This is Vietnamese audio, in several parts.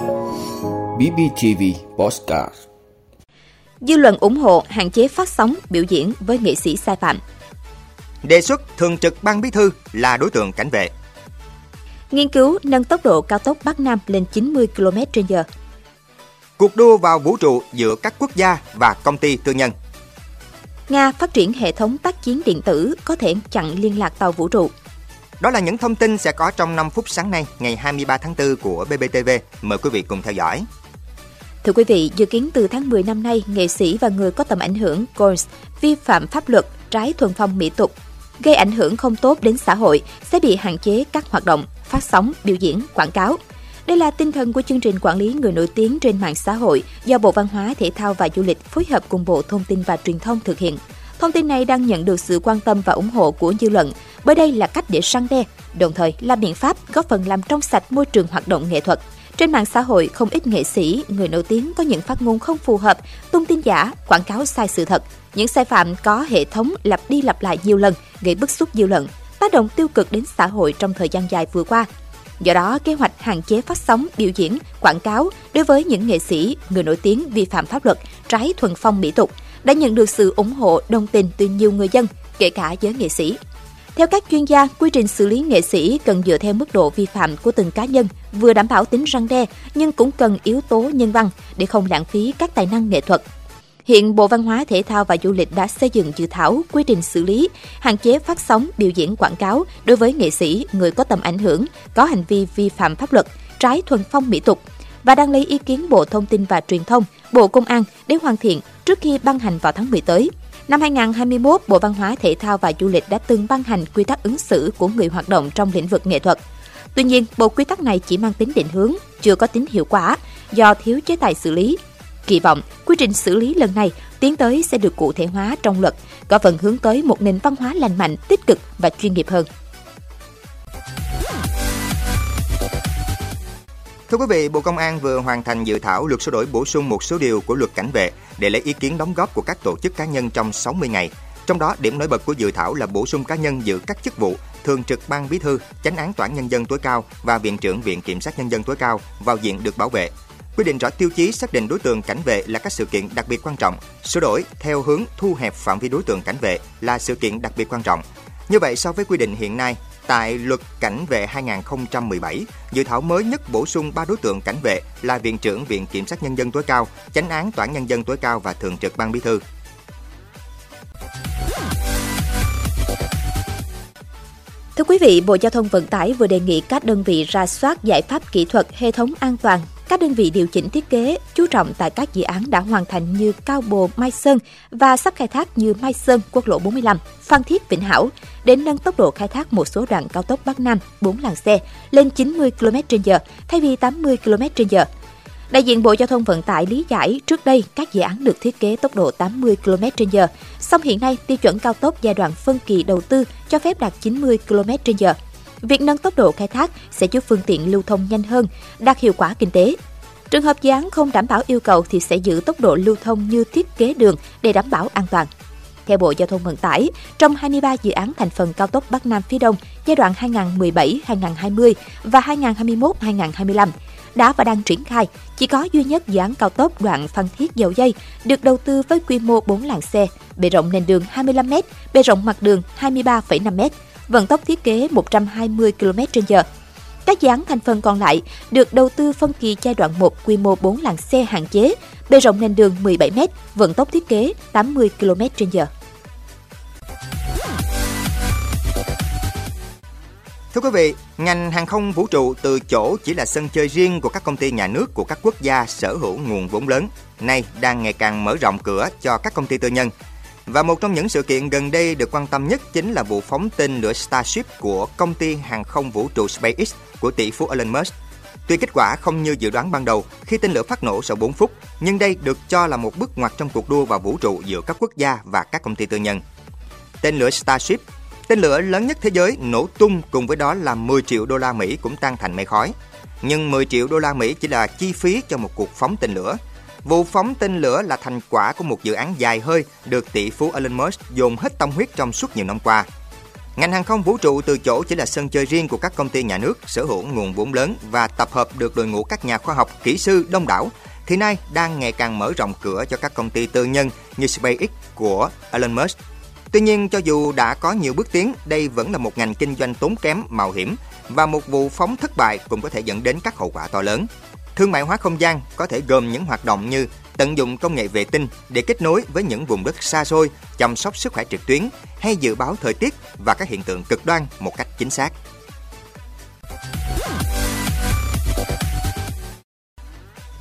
BBTV Postcard Dư luận ủng hộ hạn chế phát sóng biểu diễn với nghệ sĩ sai phạm. Đề xuất thường trực ban bí thư là đối tượng cảnh vệ. Nghiên cứu nâng tốc độ cao tốc Bắc Nam lên 90 km/h. Cuộc đua vào vũ trụ giữa các quốc gia và công ty tư nhân. Nga phát triển hệ thống tác chiến điện tử có thể chặn liên lạc tàu vũ trụ. Đó là những thông tin sẽ có trong 5 phút sáng nay, ngày 23 tháng 4 của BBTV. Mời quý vị cùng theo dõi. Thưa quý vị, dự kiến từ tháng 10 năm nay, nghệ sĩ và người có tầm ảnh hưởng Goals vi phạm pháp luật trái thuần phong mỹ tục, gây ảnh hưởng không tốt đến xã hội sẽ bị hạn chế các hoạt động, phát sóng, biểu diễn, quảng cáo. Đây là tinh thần của chương trình quản lý người nổi tiếng trên mạng xã hội do Bộ Văn hóa, Thể thao và Du lịch phối hợp cùng Bộ Thông tin và Truyền thông thực hiện. Thông tin này đang nhận được sự quan tâm và ủng hộ của dư luận, bởi đây là cách để săn đe, đồng thời là biện pháp góp phần làm trong sạch môi trường hoạt động nghệ thuật. Trên mạng xã hội, không ít nghệ sĩ, người nổi tiếng có những phát ngôn không phù hợp, tung tin giả, quảng cáo sai sự thật. Những sai phạm có hệ thống lặp đi lặp lại nhiều lần, gây bức xúc dư luận, tác động tiêu cực đến xã hội trong thời gian dài vừa qua. Do đó, kế hoạch hạn chế phát sóng, biểu diễn, quảng cáo đối với những nghệ sĩ, người nổi tiếng vi phạm pháp luật, trái thuần phong mỹ tục đã nhận được sự ủng hộ đồng tình từ nhiều người dân, kể cả giới nghệ sĩ. Theo các chuyên gia, quy trình xử lý nghệ sĩ cần dựa theo mức độ vi phạm của từng cá nhân, vừa đảm bảo tính răng đe nhưng cũng cần yếu tố nhân văn để không lãng phí các tài năng nghệ thuật. Hiện Bộ Văn hóa, Thể thao và Du lịch đã xây dựng dự thảo quy trình xử lý, hạn chế phát sóng, biểu diễn quảng cáo đối với nghệ sĩ, người có tầm ảnh hưởng, có hành vi vi phạm pháp luật, trái thuần phong mỹ tục và đang lấy ý kiến Bộ Thông tin và Truyền thông, Bộ Công an để hoàn thiện trước khi ban hành vào tháng 10 tới. Năm 2021, Bộ Văn hóa, Thể thao và Du lịch đã từng ban hành quy tắc ứng xử của người hoạt động trong lĩnh vực nghệ thuật. Tuy nhiên, bộ quy tắc này chỉ mang tính định hướng, chưa có tính hiệu quả do thiếu chế tài xử lý. Kỳ vọng, quy trình xử lý lần này tiến tới sẽ được cụ thể hóa trong luật, có phần hướng tới một nền văn hóa lành mạnh, tích cực và chuyên nghiệp hơn. Thưa quý vị, Bộ Công an vừa hoàn thành dự thảo luật sửa đổi bổ sung một số điều của luật cảnh vệ để lấy ý kiến đóng góp của các tổ chức cá nhân trong 60 ngày. Trong đó, điểm nổi bật của dự thảo là bổ sung cá nhân giữ các chức vụ thường trực ban bí thư, chánh án tòa án nhân dân tối cao và viện trưởng viện kiểm sát nhân dân tối cao vào diện được bảo vệ. Quy định rõ tiêu chí xác định đối tượng cảnh vệ là các sự kiện đặc biệt quan trọng, sửa đổi theo hướng thu hẹp phạm vi đối tượng cảnh vệ là sự kiện đặc biệt quan trọng. Như vậy so với quy định hiện nay, Tại luật cảnh vệ 2017, dự thảo mới nhất bổ sung 3 đối tượng cảnh vệ là Viện trưởng Viện Kiểm sát Nhân dân tối cao, Chánh án Tòa án Nhân dân tối cao và Thường trực Ban Bí thư. Thưa quý vị, Bộ Giao thông Vận tải vừa đề nghị các đơn vị ra soát giải pháp kỹ thuật hệ thống an toàn các đơn vị điều chỉnh thiết kế chú trọng tại các dự án đã hoàn thành như Cao Bồ Mai Sơn và sắp khai thác như Mai Sơn quốc lộ 45, Phan Thiết Vĩnh Hảo để nâng tốc độ khai thác một số đoạn cao tốc Bắc Nam 4 làn xe lên 90 km/h thay vì 80 km/h. Đại diện Bộ Giao thông Vận tải lý giải trước đây các dự án được thiết kế tốc độ 80 km/h, song hiện nay tiêu chuẩn cao tốc giai đoạn phân kỳ đầu tư cho phép đạt 90 km/h. Việc nâng tốc độ khai thác sẽ giúp phương tiện lưu thông nhanh hơn, đạt hiệu quả kinh tế. Trường hợp dự án không đảm bảo yêu cầu thì sẽ giữ tốc độ lưu thông như thiết kế đường để đảm bảo an toàn. Theo Bộ Giao thông Vận tải, trong 23 dự án thành phần cao tốc Bắc Nam phía Đông giai đoạn 2017-2020 và 2021-2025 đã và đang triển khai, chỉ có duy nhất dự án cao tốc đoạn Phan Thiết Dầu Dây được đầu tư với quy mô 4 làn xe, bề rộng nền đường 25m, bề rộng mặt đường 23,5m, vận tốc thiết kế 120 km/h. Các dự án thành phần còn lại được đầu tư phân kỳ giai đoạn 1 quy mô 4 làn xe hạn chế, bề rộng nền đường 17m, vận tốc thiết kế 80 km/h. Thưa quý vị, ngành hàng không vũ trụ từ chỗ chỉ là sân chơi riêng của các công ty nhà nước của các quốc gia sở hữu nguồn vốn lớn, nay đang ngày càng mở rộng cửa cho các công ty tư nhân và một trong những sự kiện gần đây được quan tâm nhất chính là vụ phóng tên lửa Starship của công ty hàng không vũ trụ SpaceX của tỷ phú Elon Musk. Tuy kết quả không như dự đoán ban đầu khi tên lửa phát nổ sau 4 phút, nhưng đây được cho là một bước ngoặt trong cuộc đua vào vũ trụ giữa các quốc gia và các công ty tư nhân. Tên lửa Starship, tên lửa lớn nhất thế giới nổ tung cùng với đó là 10 triệu đô la Mỹ cũng tan thành mây khói. Nhưng 10 triệu đô la Mỹ chỉ là chi phí cho một cuộc phóng tên lửa, Vụ phóng tên lửa là thành quả của một dự án dài hơi được tỷ phú Elon Musk dồn hết tâm huyết trong suốt nhiều năm qua. Ngành hàng không vũ trụ từ chỗ chỉ là sân chơi riêng của các công ty nhà nước sở hữu nguồn vốn lớn và tập hợp được đội ngũ các nhà khoa học, kỹ sư đông đảo thì nay đang ngày càng mở rộng cửa cho các công ty tư nhân như SpaceX của Elon Musk. Tuy nhiên, cho dù đã có nhiều bước tiến, đây vẫn là một ngành kinh doanh tốn kém, mạo hiểm và một vụ phóng thất bại cũng có thể dẫn đến các hậu quả to lớn. Thương mại hóa không gian có thể gồm những hoạt động như tận dụng công nghệ vệ tinh để kết nối với những vùng đất xa xôi, chăm sóc sức khỏe trực tuyến hay dự báo thời tiết và các hiện tượng cực đoan một cách chính xác.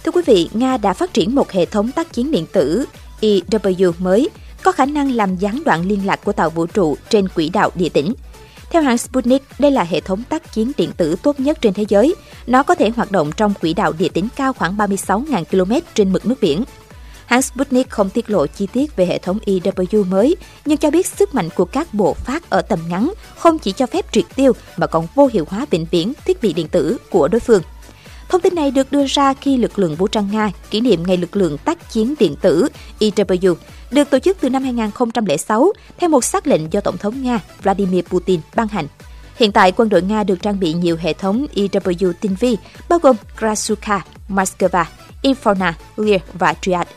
Thưa quý vị, Nga đã phát triển một hệ thống tác chiến điện tử EW mới có khả năng làm gián đoạn liên lạc của tàu vũ trụ trên quỹ đạo địa tĩnh. Theo hãng Sputnik, đây là hệ thống tác chiến điện tử tốt nhất trên thế giới. Nó có thể hoạt động trong quỹ đạo địa tĩnh cao khoảng 36.000 km trên mực nước biển. Hãng Sputnik không tiết lộ chi tiết về hệ thống EW mới, nhưng cho biết sức mạnh của các bộ phát ở tầm ngắn không chỉ cho phép triệt tiêu mà còn vô hiệu hóa vĩnh viễn thiết bị điện tử của đối phương. Thông tin này được đưa ra khi lực lượng vũ trang Nga kỷ niệm ngày lực lượng tác chiến điện tử EW được tổ chức từ năm 2006 theo một xác lệnh do Tổng thống Nga Vladimir Putin ban hành. Hiện tại, quân đội Nga được trang bị nhiều hệ thống EW tinh vi, bao gồm Krasuka, Moscow, Infona, Lear và Triad.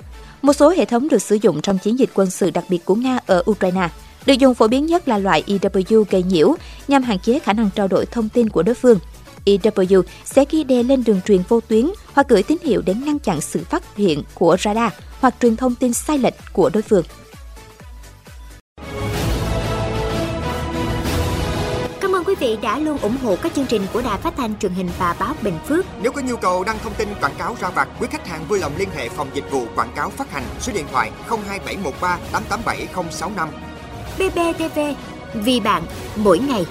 Một số hệ thống được sử dụng trong chiến dịch quân sự đặc biệt của Nga ở Ukraine. Được dùng phổ biến nhất là loại EW gây nhiễu nhằm hạn chế khả năng trao đổi thông tin của đối phương – EW sẽ ghi đề lên đường truyền vô tuyến hoặc gửi tín hiệu để ngăn chặn sự phát hiện của radar hoặc truyền thông tin sai lệch của đối phương. Cảm ơn quý vị đã luôn ủng hộ các chương trình của Đài Phát thanh truyền hình và báo Bình Phước. Nếu có nhu cầu đăng thông tin quảng cáo ra vặt, quý khách hàng vui lòng liên hệ phòng dịch vụ quảng cáo phát hành số điện thoại 02713 887065. BBTV, vì bạn, mỗi ngày.